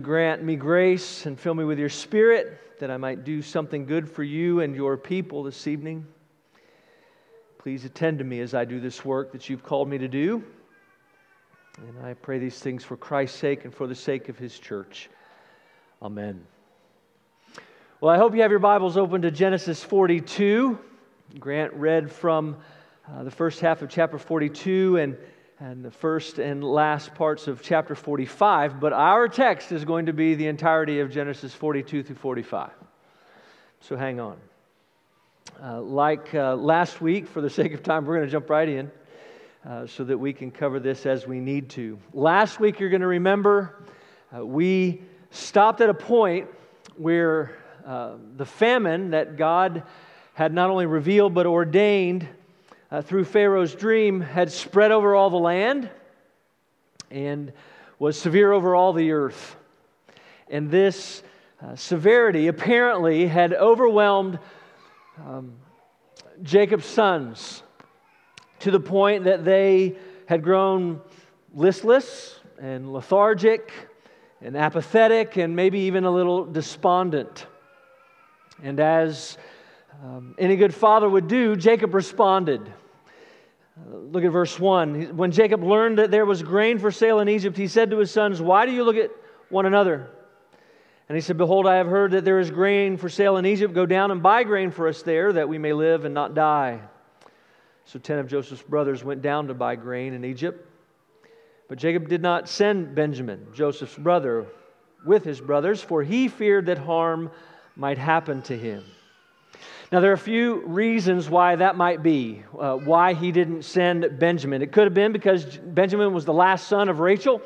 Grant me grace and fill me with your spirit that I might do something good for you and your people this evening. Please attend to me as I do this work that you've called me to do. And I pray these things for Christ's sake and for the sake of his church. Amen. Well, I hope you have your Bibles open to Genesis 42. Grant read from uh, the first half of chapter 42 and and the first and last parts of chapter 45, but our text is going to be the entirety of Genesis 42 through 45. So hang on. Uh, like uh, last week, for the sake of time, we're going to jump right in uh, so that we can cover this as we need to. Last week, you're going to remember uh, we stopped at a point where uh, the famine that God had not only revealed but ordained uh, through Pharaoh's dream had spread over all the land and was severe over all the earth. And this uh, severity apparently had overwhelmed um, Jacob's sons to the point that they had grown listless and lethargic and apathetic and maybe even a little despondent. And as um, any good father would do, Jacob responded. Uh, look at verse 1. When Jacob learned that there was grain for sale in Egypt, he said to his sons, Why do you look at one another? And he said, Behold, I have heard that there is grain for sale in Egypt. Go down and buy grain for us there, that we may live and not die. So ten of Joseph's brothers went down to buy grain in Egypt. But Jacob did not send Benjamin, Joseph's brother, with his brothers, for he feared that harm might happen to him. Now, there are a few reasons why that might be, uh, why he didn't send Benjamin. It could have been because Benjamin was the last son of Rachel,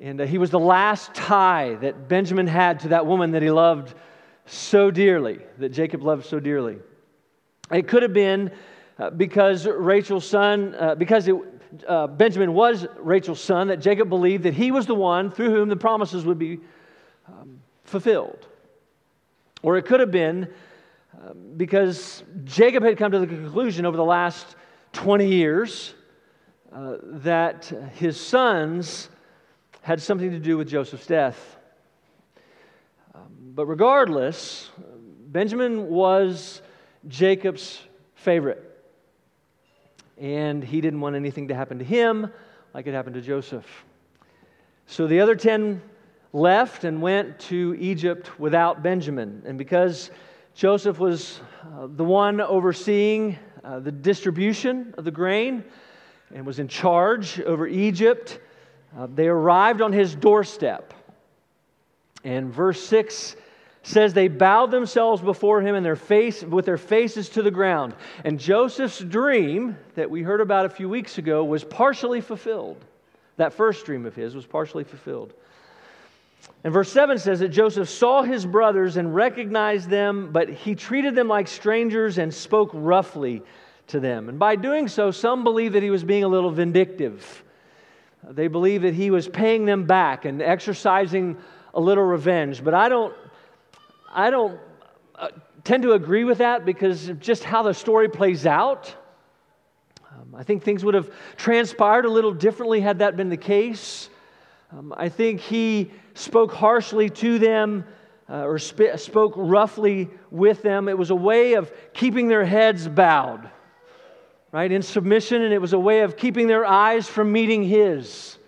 and uh, he was the last tie that Benjamin had to that woman that he loved so dearly, that Jacob loved so dearly. It could have been uh, because Rachel's son, uh, because it, uh, Benjamin was Rachel's son, that Jacob believed that he was the one through whom the promises would be um, fulfilled. Or it could have been because Jacob had come to the conclusion over the last 20 years uh, that his sons had something to do with Joseph's death. Um, but regardless, Benjamin was Jacob's favorite. And he didn't want anything to happen to him like it happened to Joseph. So the other 10 left and went to Egypt without Benjamin. And because Joseph was uh, the one overseeing uh, the distribution of the grain and was in charge over Egypt. Uh, they arrived on his doorstep. And verse 6 says they bowed themselves before him and their face with their faces to the ground. And Joseph's dream that we heard about a few weeks ago was partially fulfilled. That first dream of his was partially fulfilled. And verse 7 says that Joseph saw his brothers and recognized them, but he treated them like strangers and spoke roughly to them. And by doing so, some believe that he was being a little vindictive. They believe that he was paying them back and exercising a little revenge. But I don't, I don't uh, tend to agree with that because of just how the story plays out. Um, I think things would have transpired a little differently had that been the case. Um, I think he spoke harshly to them uh, or sp- spoke roughly with them. It was a way of keeping their heads bowed, right, in submission, and it was a way of keeping their eyes from meeting his,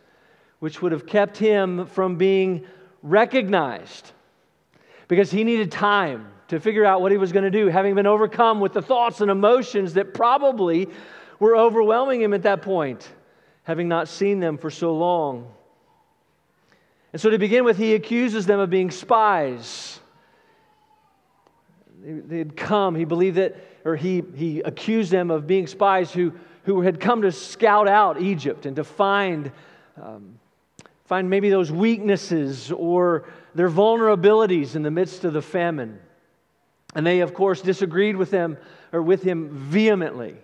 which would have kept him from being recognized because he needed time to figure out what he was going to do, having been overcome with the thoughts and emotions that probably were overwhelming him at that point, having not seen them for so long. And so to begin with, he accuses them of being spies. They had come, he believed that, or he, he accused them of being spies who, who had come to scout out Egypt and to find, um, find maybe those weaknesses or their vulnerabilities in the midst of the famine. And they, of course, disagreed with them or with him vehemently.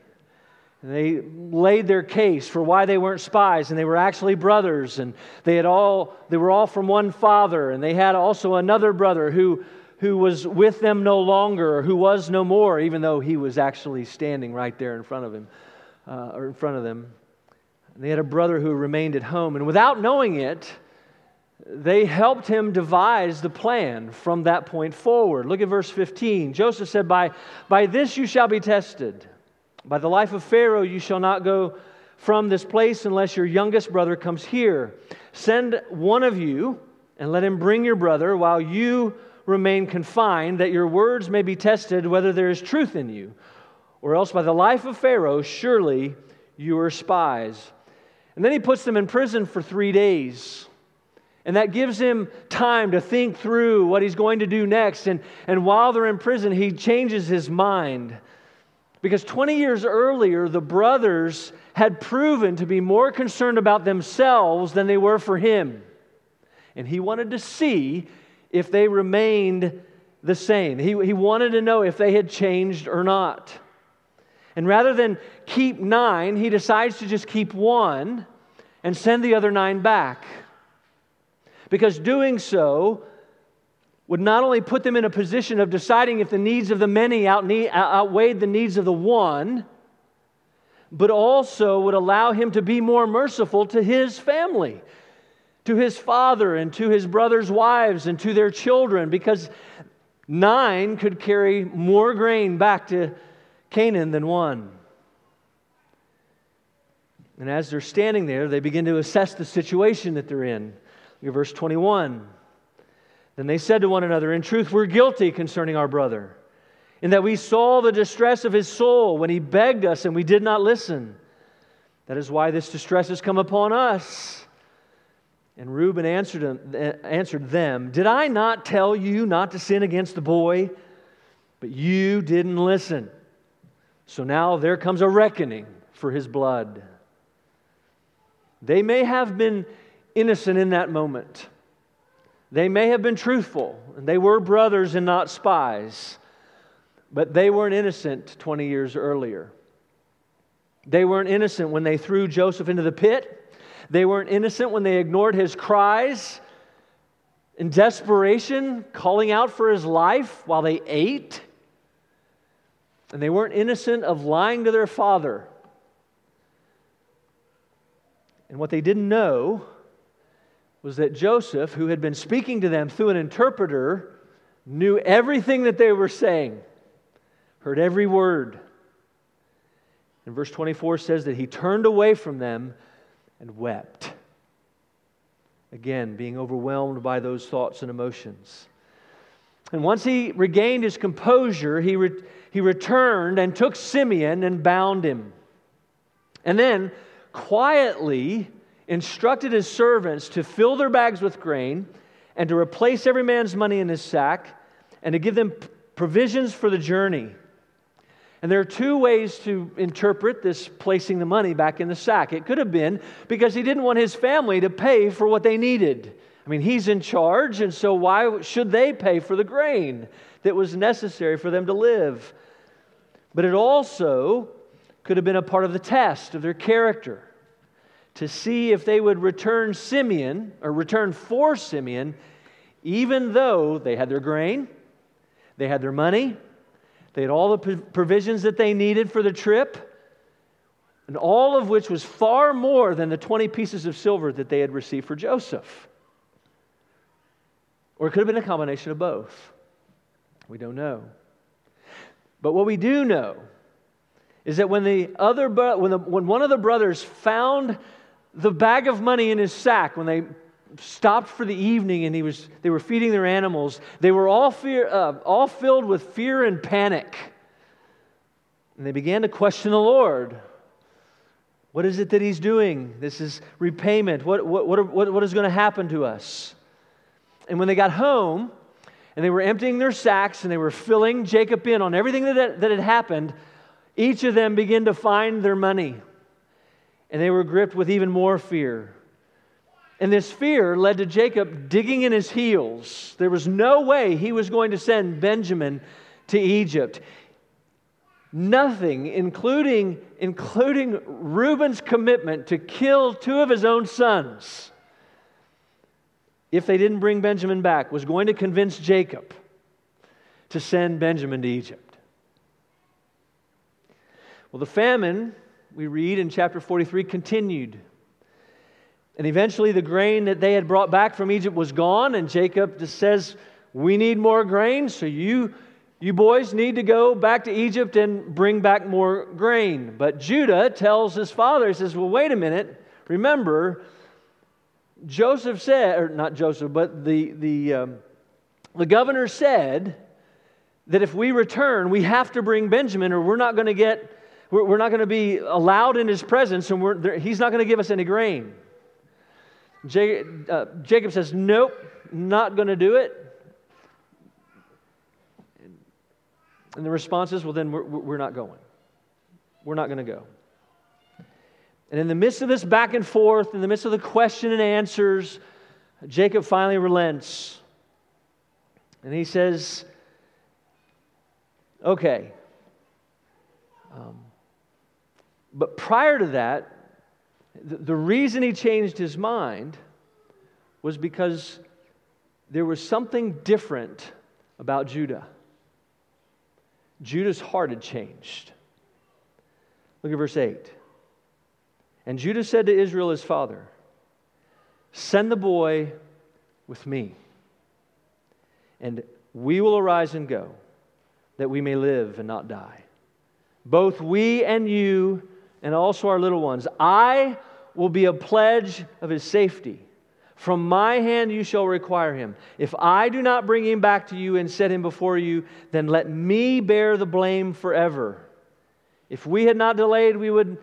They laid their case for why they weren't spies, and they were actually brothers, and they had all they were all from one father, and they had also another brother who who was with them no longer, who was no more, even though he was actually standing right there in front of him, uh, or in front of them. And they had a brother who remained at home, and without knowing it, they helped him devise the plan from that point forward. Look at verse 15. Joseph said, By, by this you shall be tested. By the life of Pharaoh you shall not go from this place unless your youngest brother comes here. Send one of you and let him bring your brother while you remain confined, that your words may be tested whether there is truth in you. Or else by the life of Pharaoh, surely you are spies. And then he puts them in prison for three days. And that gives him time to think through what he's going to do next. And, and while they're in prison, he changes his mind. Because 20 years earlier, the brothers had proven to be more concerned about themselves than they were for him. And he wanted to see if they remained the same. He, he wanted to know if they had changed or not. And rather than keep nine, he decides to just keep one and send the other nine back because doing so would not only put them in a position of deciding if the needs of the many outweighed the needs of the one, but also would allow him to be more merciful to his family, to his father, and to his brother's wives, and to their children, because nine could carry more grain back to Canaan than one. And as they're standing there, they begin to assess the situation that they're in. Look at verse 21. Then they said to one another, In truth, we're guilty concerning our brother, in that we saw the distress of his soul when he begged us and we did not listen. That is why this distress has come upon us. And Reuben answered them, answered them, Did I not tell you not to sin against the boy? But you didn't listen. So now there comes a reckoning for his blood. They may have been innocent in that moment. They may have been truthful, and they were brothers and not spies, but they weren't innocent 20 years earlier. They weren't innocent when they threw Joseph into the pit. They weren't innocent when they ignored his cries in desperation, calling out for his life while they ate. And they weren't innocent of lying to their father. And what they didn't know was that Joseph, who had been speaking to them through an interpreter, knew everything that they were saying, heard every word. And verse 24 says that he turned away from them and wept. Again, being overwhelmed by those thoughts and emotions. And once he regained his composure, he, re- he returned and took Simeon and bound him. And then, quietly, instructed his servants to fill their bags with grain and to replace every man's money in his sack and to give them provisions for the journey. And there are two ways to interpret this placing the money back in the sack. It could have been because he didn't want his family to pay for what they needed. I mean, he's in charge, and so why should they pay for the grain that was necessary for them to live? But it also could have been a part of the test of their character to see if they would return Simeon or return for Simeon, even though they had their grain, they had their money, they had all the provisions that they needed for the trip, and all of which was far more than the 20 pieces of silver that they had received for Joseph. Or it could have been a combination of both. We don't know. But what we do know is that when the other when, the, when one of the brothers found the bag of money in his sack when they stopped for the evening and he was, they were feeding their animals. They were all, fear, uh, all filled with fear and panic. And they began to question the Lord. What is it that he's doing? This is repayment. What, what, what, what, what is going to happen to us? And when they got home and they were emptying their sacks and they were filling Jacob in on everything that, that had happened, each of them began to find their money and they were gripped with even more fear. And this fear led to Jacob digging in his heels. There was no way he was going to send Benjamin to Egypt. Nothing, including, including Reuben's commitment to kill two of his own sons, if they didn't bring Benjamin back, was going to convince Jacob to send Benjamin to Egypt. Well, the famine we read in chapter 43 continued. And eventually, the grain that they had brought back from Egypt was gone, and Jacob just says, We need more grain, so you, you boys need to go back to Egypt and bring back more grain. But Judah tells his father, He says, Well, wait a minute. Remember, Joseph said, or not Joseph, but the, the, um, the governor said that if we return, we have to bring Benjamin, or we're not going to get, we're, not going to be allowed in his presence, and he's not going to give us any grain. Jacob, uh, Jacob says, Nope, not going to do it. And the response is, Well, then we're, we're not going. We're not going to go. And in the midst of this back and forth, in the midst of the question and answers, Jacob finally relents. And he says, Okay. Um, but prior to that, the reason he changed his mind was because there was something different about Judah. Judah's heart had changed. Look at verse 8. And Judah said to Israel, his father, Send the boy with me, and we will arise and go, that we may live and not die. Both we and you and also our little ones. I will be a pledge of his safety. From my hand you shall require him. If I do not bring him back to you and set him before you, then let me bear the blame forever. If we had not delayed, we would,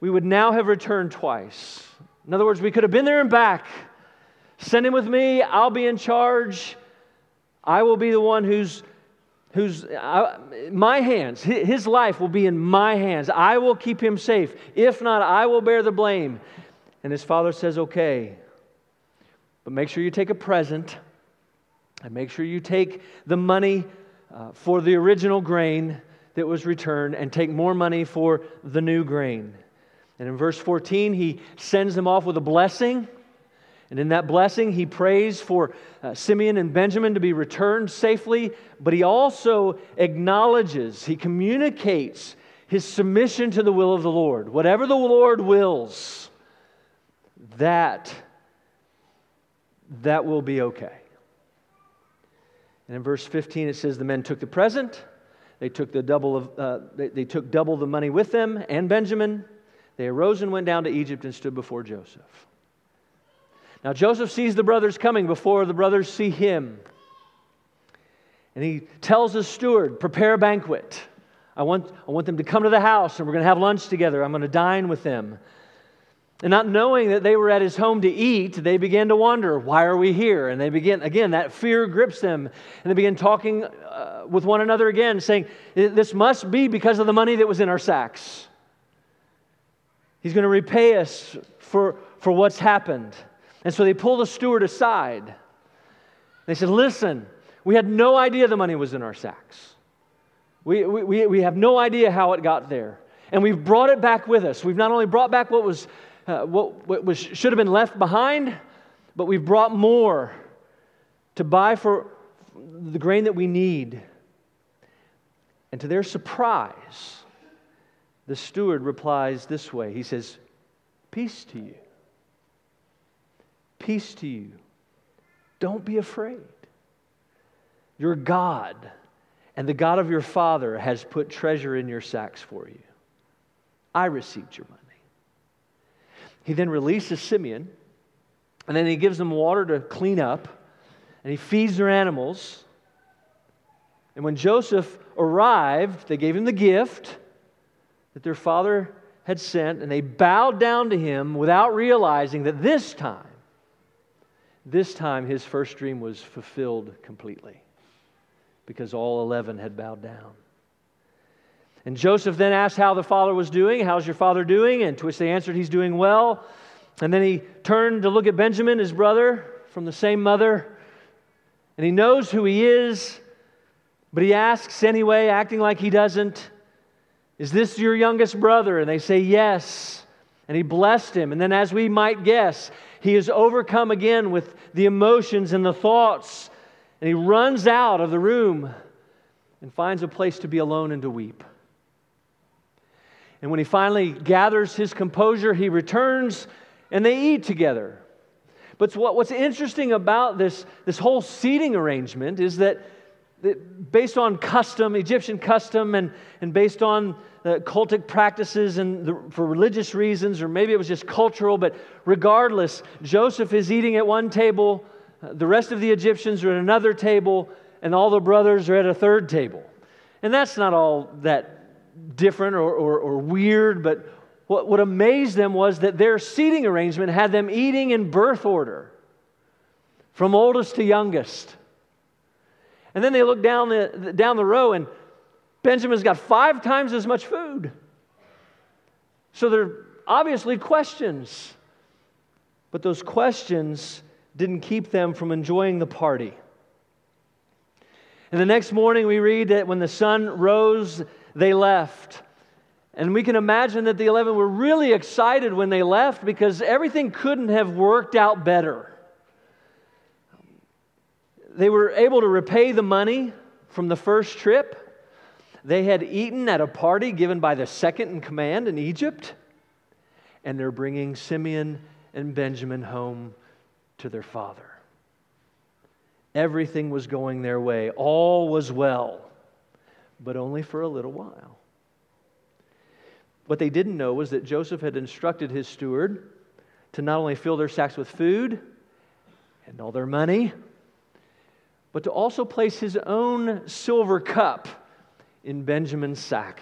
we would now have returned twice. In other words, we could have been there and back. Send him with me, I'll be in charge. I will be the one who's who's my hands, his life will be in my hands. I will keep him safe. If not, I will bear the blame. And his father says, Okay, but make sure you take a present and make sure you take the money uh, for the original grain that was returned and take more money for the new grain. And in verse 14, he sends them off with a blessing. And in that blessing, he prays for uh, Simeon and Benjamin to be returned safely, but he also acknowledges, he communicates his submission to the will of the Lord. Whatever the Lord wills, that, that will be okay. And in verse 15, it says, The men took the present. They took, the double of, uh, they, they took double the money with them and Benjamin. They arose and went down to Egypt and stood before Joseph. Now, Joseph sees the brothers coming before the brothers see him. And he tells his steward, Prepare a banquet. I want, I want them to come to the house and we're going to have lunch together. I'm going to dine with them. And not knowing that they were at his home to eat, they began to wonder, why are we here? And they begin, again, that fear grips them. And they begin talking uh, with one another again, saying, This must be because of the money that was in our sacks. He's going to repay us for, for what's happened. And so they pulled the steward aside. They said, Listen, we had no idea the money was in our sacks. We, we, we have no idea how it got there. And we've brought it back with us. We've not only brought back what, was, uh, what, what was, should have been left behind, but we've brought more to buy for the grain that we need. And to their surprise, the steward replies this way He says, Peace to you. Peace to you. Don't be afraid. Your God and the God of your father has put treasure in your sacks for you. I received your money. He then releases Simeon, and then he gives them water to clean up, and he feeds their animals. And when Joseph arrived, they gave him the gift that their father had sent, and they bowed down to him without realizing that this time this time, his first dream was fulfilled completely because all 11 had bowed down. And Joseph then asked how the father was doing. How's your father doing? And to which they answered, He's doing well. And then he turned to look at Benjamin, his brother, from the same mother. And he knows who he is, but he asks anyway, acting like he doesn't, Is this your youngest brother? And they say, Yes. And he blessed him. And then, as we might guess, he is overcome again with the emotions and the thoughts, and he runs out of the room and finds a place to be alone and to weep. And when he finally gathers his composure, he returns and they eat together. But what's interesting about this, this whole seating arrangement is that, that based on custom, Egyptian custom, and, and based on uh, cultic practices and the, for religious reasons, or maybe it was just cultural, but regardless, Joseph is eating at one table, uh, the rest of the Egyptians are at another table, and all the brothers are at a third table. And that's not all that different or, or, or weird, but what, what amazed them was that their seating arrangement had them eating in birth order, from oldest to youngest. And then they look down the, down the row, and Benjamin's got five times as much food. So there are obviously questions. But those questions didn't keep them from enjoying the party. And the next morning, we read that when the sun rose, they left. And we can imagine that the 11 were really excited when they left because everything couldn't have worked out better. They were able to repay the money from the first trip. They had eaten at a party given by the second in command in Egypt. And they're bringing Simeon and Benjamin home to their father. Everything was going their way, all was well, but only for a little while. What they didn't know was that Joseph had instructed his steward to not only fill their sacks with food and all their money, but to also place his own silver cup in Benjamin's sack.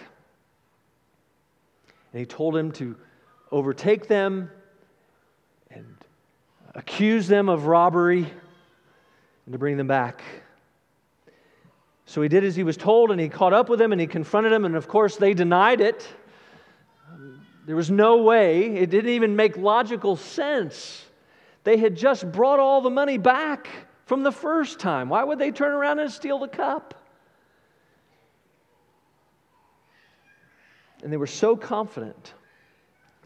And he told him to overtake them and accuse them of robbery and to bring them back. So he did as he was told, and he caught up with them and he confronted them, and of course they denied it. There was no way, it didn't even make logical sense. They had just brought all the money back from the first time. Why would they turn around and steal the cup? And they were so confident,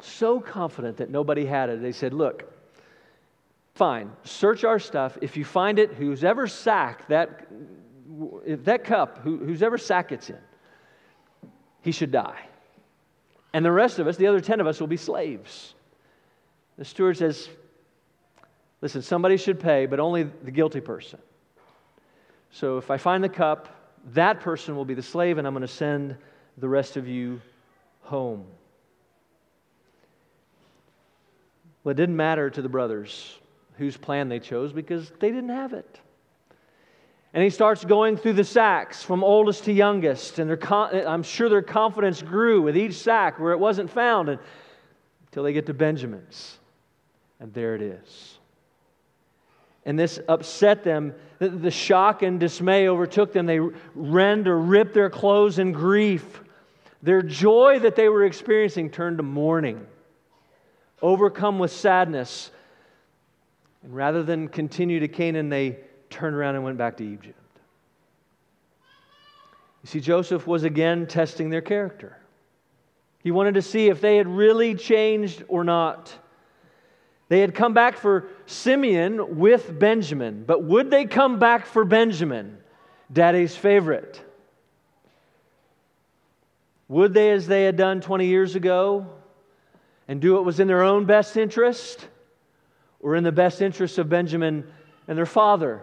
so confident that nobody had it. They said, Look, fine, search our stuff. If you find it, who's ever sack that, if that cup, who, who's ever sack it's in, he should die. And the rest of us, the other 10 of us, will be slaves. The steward says, Listen, somebody should pay, but only the guilty person. So if I find the cup, that person will be the slave, and I'm going to send the rest of you home. Well, it didn't matter to the brothers whose plan they chose because they didn't have it. And he starts going through the sacks from oldest to youngest. And I'm sure their confidence grew with each sack where it wasn't found and, until they get to Benjamin's. And there it is. And this upset them. The, shock and dismay overtook them. They rend or ripped their clothes in grief. Their joy that they were experiencing turned to mourning, overcome with sadness. And rather than continue to Canaan, they turned around and went back to Egypt. You see, Joseph was again testing their character. He wanted to see if they had really changed or not. They had come back for Simeon with Benjamin, but would they come back for Benjamin, daddy's favorite? Would they, as they had done 20 years ago, and do what was in their own best interest or in the best interest of Benjamin and their father?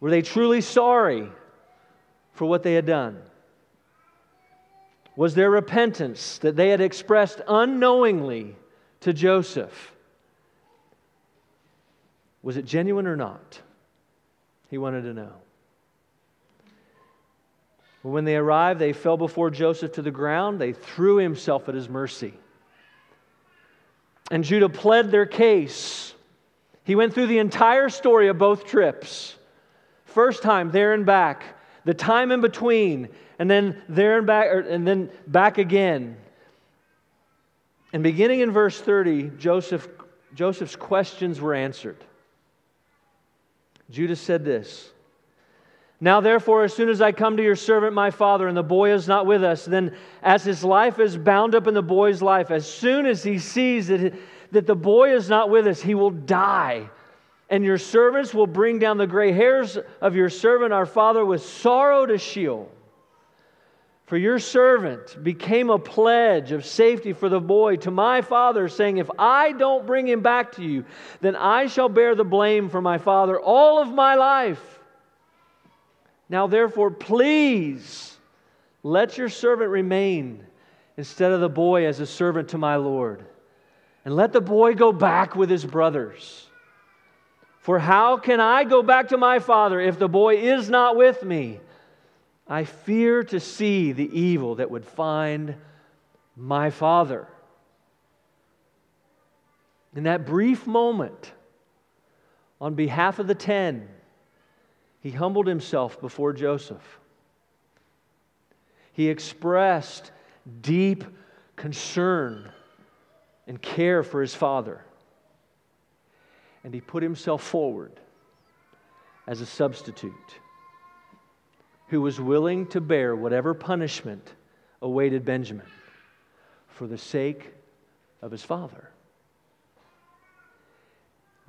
Were they truly sorry for what they had done? Was there repentance that they had expressed unknowingly to Joseph? Was it genuine or not? He wanted to know. When they arrived, they fell before Joseph to the ground. They threw himself at his mercy. And Judah pled their case. He went through the entire story of both trips. First time, there and back. The time in between, and then there and back, and then back again. And beginning in verse 30, Joseph, Joseph's questions were answered. Judah said this Now, therefore, as soon as I come to your servant, my father, and the boy is not with us, then as his life is bound up in the boy's life, as soon as he sees that, that the boy is not with us, he will die and your servants will bring down the gray hairs of your servant, our father, with sorrow to Sheol. For your servant became a pledge of safety for the boy to my father, saying, If I don't bring him back to you, then I shall bear the blame for my father all of my life. Now, therefore, please let your servant remain instead of the boy as a servant to my Lord. And let the boy go back with his brothers. For how can I go back to my father if the boy is not with me? I fear to see the evil that would find my father. In that brief moment, on behalf of the ten, he humbled himself before Joseph. He expressed deep concern and care for his father. And he put himself forward as a substitute who was willing to bear whatever punishment awaited Benjamin for the sake of his father.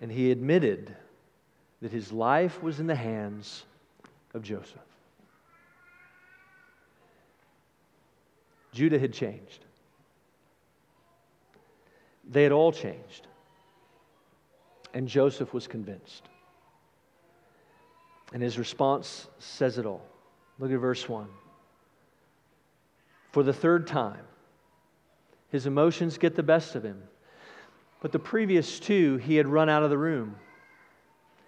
And he admitted that his life was in the hands of Joseph. Judah had changed. They had all changed. And Joseph was convinced. And his response says it all. Look at verse 1. For the third time, his emotions get the best of him. But the previous two, he had run out of the room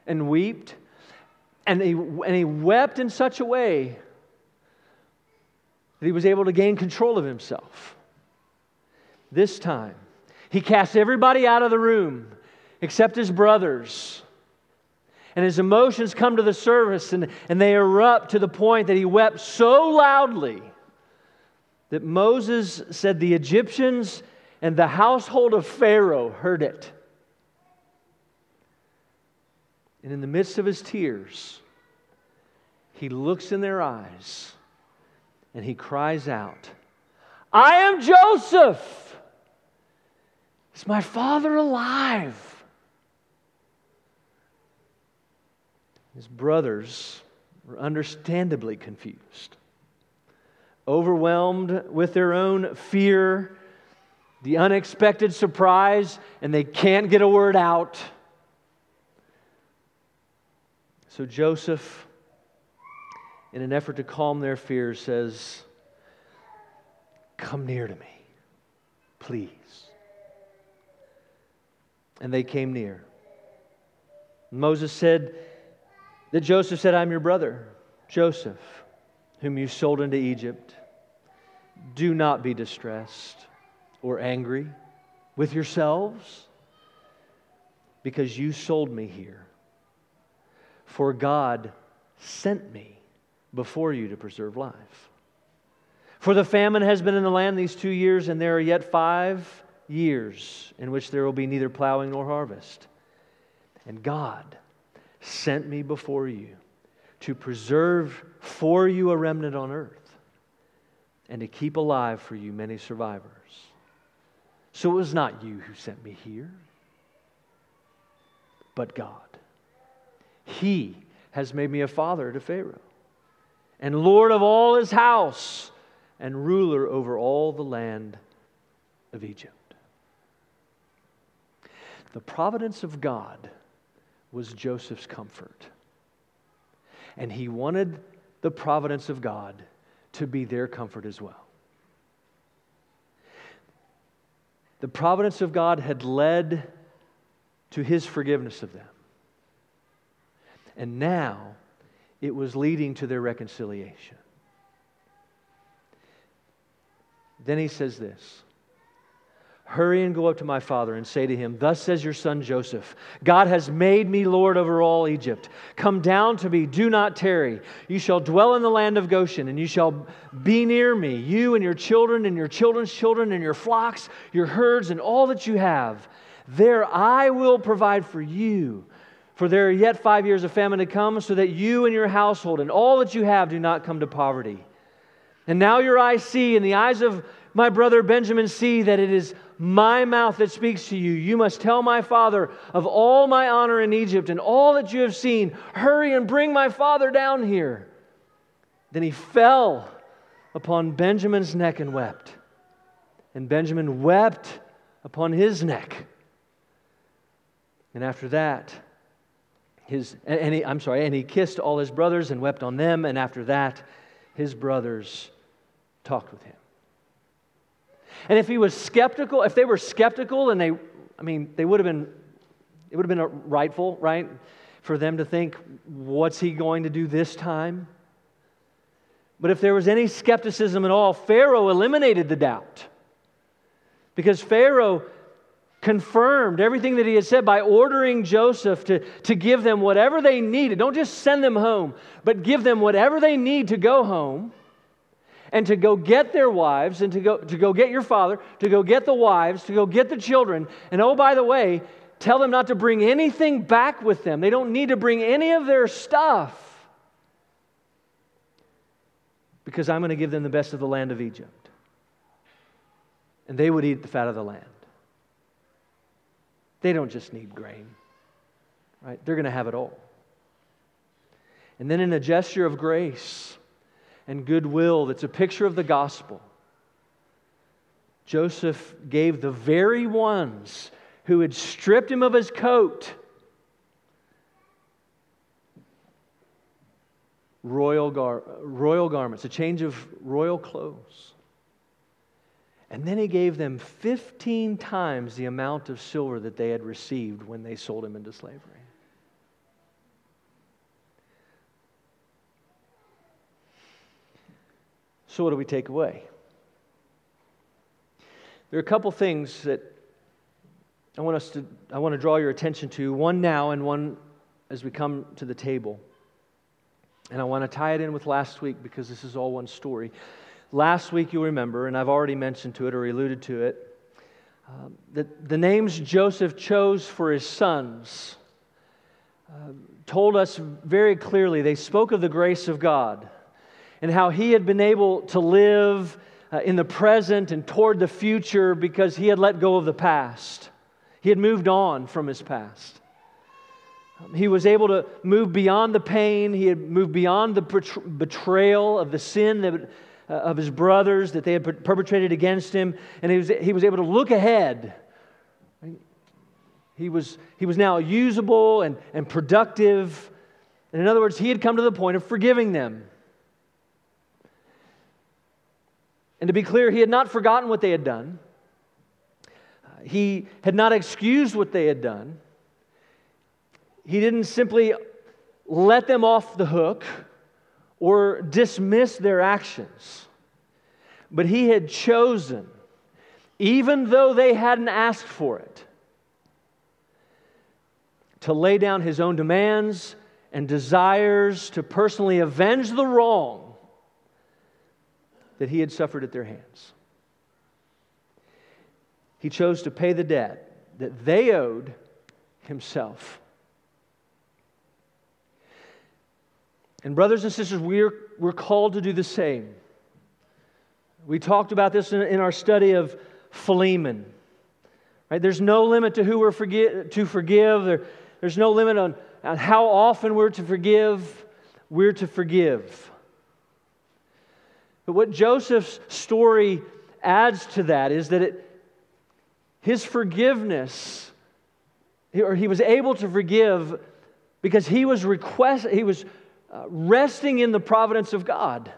and wept. And he, and he wept in such a way that he was able to gain control of himself. This time, he cast everybody out of the room except his brothers and his emotions come to the surface and, and they erupt to the point that he wept so loudly that Moses said the Egyptians and the household of Pharaoh heard it. And in the midst of his tears, he looks in their eyes and he cries out, I am Joseph! Is my father alive? His brothers were understandably confused, overwhelmed with their own fear, the unexpected surprise, and they can't get a word out. So Joseph, in an effort to calm their fears, says, Come near to me, please. And they came near. Moses said, that Joseph said, I'm your brother, Joseph, whom you sold into Egypt. Do not be distressed or angry with yourselves because you sold me here. For God sent me before you to preserve life. For the famine has been in the land these two years, and there are yet five years in which there will be neither plowing nor harvest. And God sent me before you to preserve for you a remnant on earth and to keep alive for you many survivors. So it was not you who sent me here, but God. He has made me a father to Pharaoh and Lord of all his house and ruler over all the land of Egypt. The providence of God was Joseph's comfort. And he wanted the providence of God to be their comfort as well. The providence of God had led to his forgiveness of them. And now it was leading to their reconciliation. Then he says this Hurry and go up to my father and say to him, Thus says your son Joseph, God has made me Lord over all Egypt. Come down to me, do not tarry. You shall dwell in the land of Goshen, and you shall be near me, you and your children, and your children's children, and your flocks, your herds, and all that you have. There I will provide for you. For there are yet five years of famine to come, so that you and your household and all that you have do not come to poverty. And now your eyes see, and the eyes of my brother Benjamin see that it is my mouth that speaks to you. You must tell my father of all my honor in Egypt and all that you have seen. Hurry and bring my father down here. Then he fell upon Benjamin's neck and wept. And Benjamin wept upon his neck. And after that, his, and he, I'm sorry, and he kissed all his brothers and wept on them. And after that, his brothers talked with him. And if he was skeptical, if they were skeptical and they, I mean, they would have been, it would have been rightful, right, for them to think, what's he going to do this time? But if there was any skepticism at all, Pharaoh eliminated the doubt. Because Pharaoh confirmed everything that he had said by ordering Joseph to, to give them whatever they needed. Don't just send them home, but give them whatever they need to go home and to go get their wives and to go, to go get your father, to go get the wives, to go get the children. And oh, by the way, tell them not to bring anything back with them. They don't need to bring any of their stuff because I'm going to give them the best of the land of Egypt. And they would eat the fat of the land. They don't just need grain, right? They're going to have it all. And then, in a gesture of grace and goodwill that's a picture of the gospel, Joseph gave the very ones who had stripped him of his coat royal, gar- royal garments, a change of royal clothes. And then he gave them 15 times the amount of silver that they had received when they sold him into slavery. So, what do we take away? There are a couple things that I want us to I want to draw your attention to, one now and one as we come to the table. And I want to tie it in with last week because this is all one story. Last week, you'll remember, and I've already mentioned to it or alluded to it, uh, that the names Joseph chose for his sons uh, told us very clearly, they spoke of the grace of God and how he had been able to live uh, in the present and toward the future because he had let go of the past. He had moved on from his past. He was able to move beyond the pain. He had moved beyond the betrayal of the sin that, uh, of his brothers that they had perpetrated against him. And he was, he was able to look ahead. He was, he was now usable and, and productive. And in other words, he had come to the point of forgiving them. And to be clear, he had not forgotten what they had done. Uh, he had not excused what they had done. He didn't simply let them off the hook or dismiss their actions, but he had chosen, even though they hadn't asked for it, to lay down his own demands and desires to personally avenge the wrong that he had suffered at their hands. He chose to pay the debt that they owed himself. And, brothers and sisters, we're, we're called to do the same. We talked about this in, in our study of Philemon. Right? There's no limit to who we're forgi- to forgive, there, there's no limit on, on how often we're to forgive. We're to forgive. But what Joseph's story adds to that is that it, his forgiveness, or he was able to forgive because he was request, he was uh, resting in the providence of God.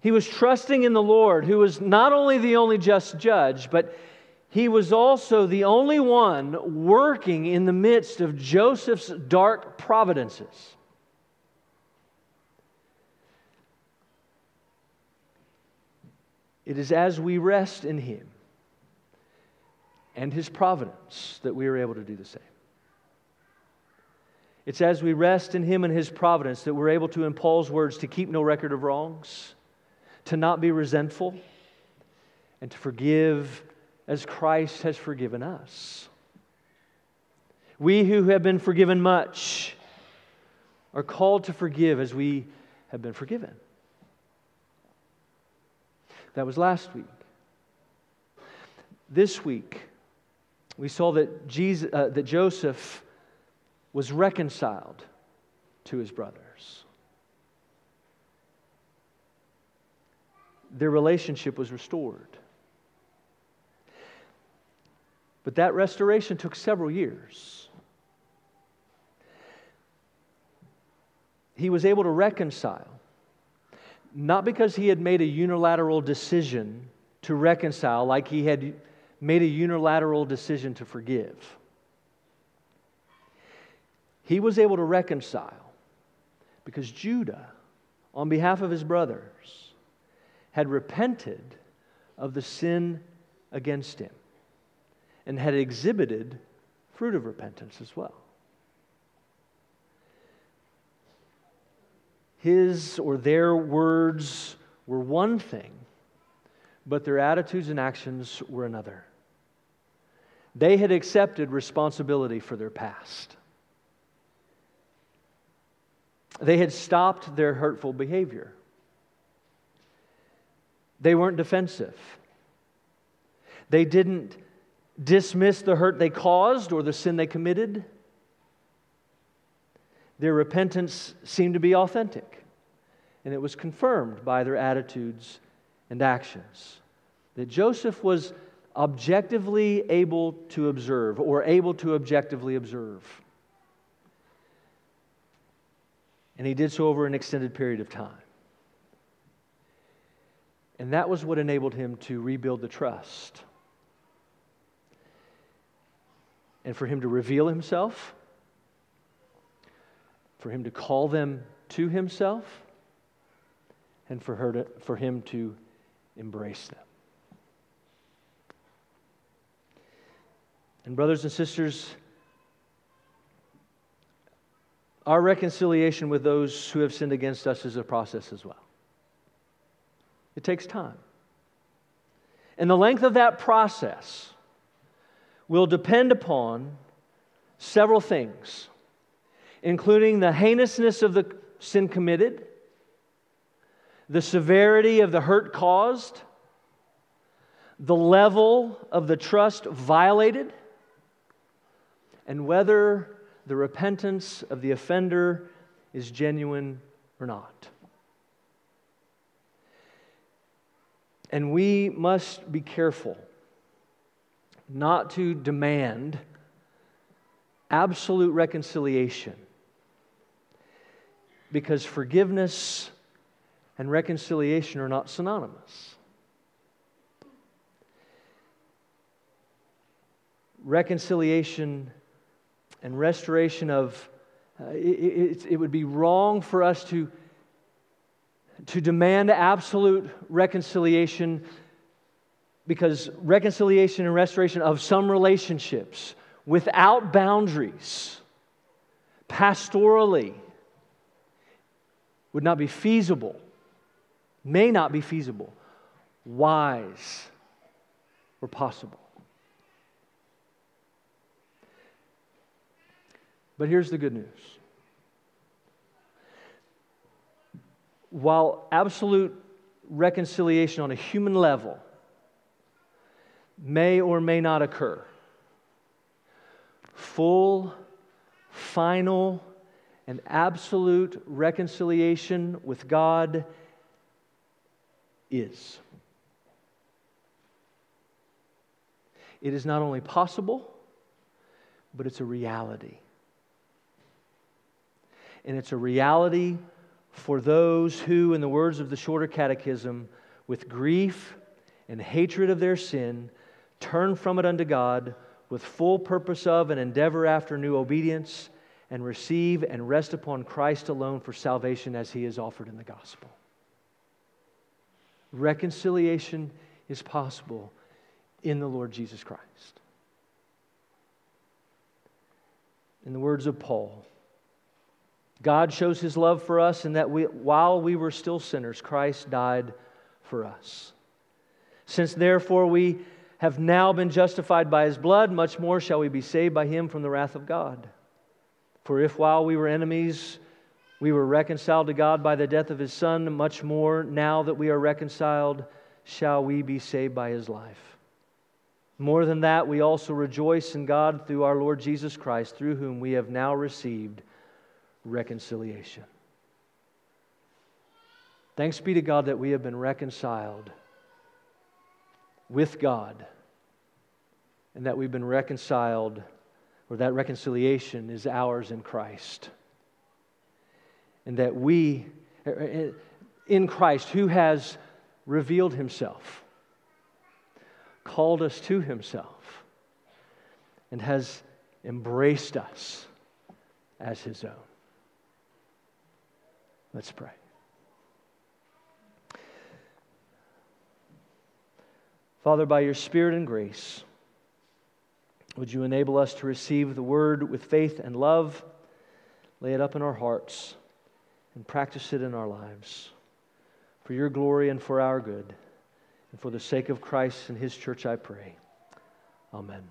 He was trusting in the Lord, who was not only the only just judge, but he was also the only one working in the midst of Joseph's dark providences. It is as we rest in him and his providence that we are able to do the same. It's as we rest in Him and His providence that we're able to, in Paul's words, to keep no record of wrongs, to not be resentful, and to forgive as Christ has forgiven us. We who have been forgiven much are called to forgive as we have been forgiven. That was last week. This week, we saw that, Jesus, uh, that Joseph was reconciled to his brothers. their relationship was restored. But that restoration took several years. He was able to reconcile, not because he had made a unilateral decision to reconcile, like he had made a unilateral decision to forgive. He was able to reconcile because Judah, on behalf of his brothers, had repented of the sin against him and had exhibited fruit of repentance as well. His or their words were one thing, but their attitudes and actions were another. They had accepted responsibility for their past. They had stopped their hurtful behavior. They weren't defensive. They didn't dismiss the hurt they caused or the sin they committed. Their repentance seemed to be authentic, and it was confirmed by their attitudes and actions. That Joseph was objectively able to observe, or able to objectively observe. And he did so over an extended period of time. And that was what enabled him to rebuild the trust. And for him to reveal himself, for him to call them to himself, and for, her to, for him to embrace them. And, brothers and sisters, our reconciliation with those who have sinned against us is a process as well. It takes time. And the length of that process will depend upon several things, including the heinousness of the sin committed, the severity of the hurt caused, the level of the trust violated, and whether the repentance of the offender is genuine or not. And we must be careful not to demand absolute reconciliation because forgiveness and reconciliation are not synonymous. Reconciliation and restoration of, uh, it, it, it would be wrong for us to, to demand absolute reconciliation because reconciliation and restoration of some relationships without boundaries, pastorally, would not be feasible, may not be feasible, wise, or possible. But here's the good news. While absolute reconciliation on a human level may or may not occur, full, final, and absolute reconciliation with God is. It is not only possible, but it's a reality and it's a reality for those who, in the words of the shorter catechism, with grief and hatred of their sin, turn from it unto God with full purpose of and endeavor after new obedience and receive and rest upon Christ alone for salvation as he is offered in the gospel. Reconciliation is possible in the Lord Jesus Christ. In the words of Paul, God shows his love for us in that we, while we were still sinners, Christ died for us. Since therefore we have now been justified by his blood, much more shall we be saved by him from the wrath of God. For if while we were enemies, we were reconciled to God by the death of his Son, much more now that we are reconciled, shall we be saved by his life. More than that, we also rejoice in God through our Lord Jesus Christ, through whom we have now received reconciliation. Thanks be to God that we have been reconciled with God and that we've been reconciled, that reconciliation is ours in Christ. And that we, er, er, er, in Christ, who has revealed himself, called us to himself, and has embraced us as his own. Let's pray. Father, by your Spirit and grace, would you enable us to receive the word with faith and love, lay it up in our hearts, and practice it in our lives? For your glory and for our good, and for the sake of Christ and his church, I pray. Amen.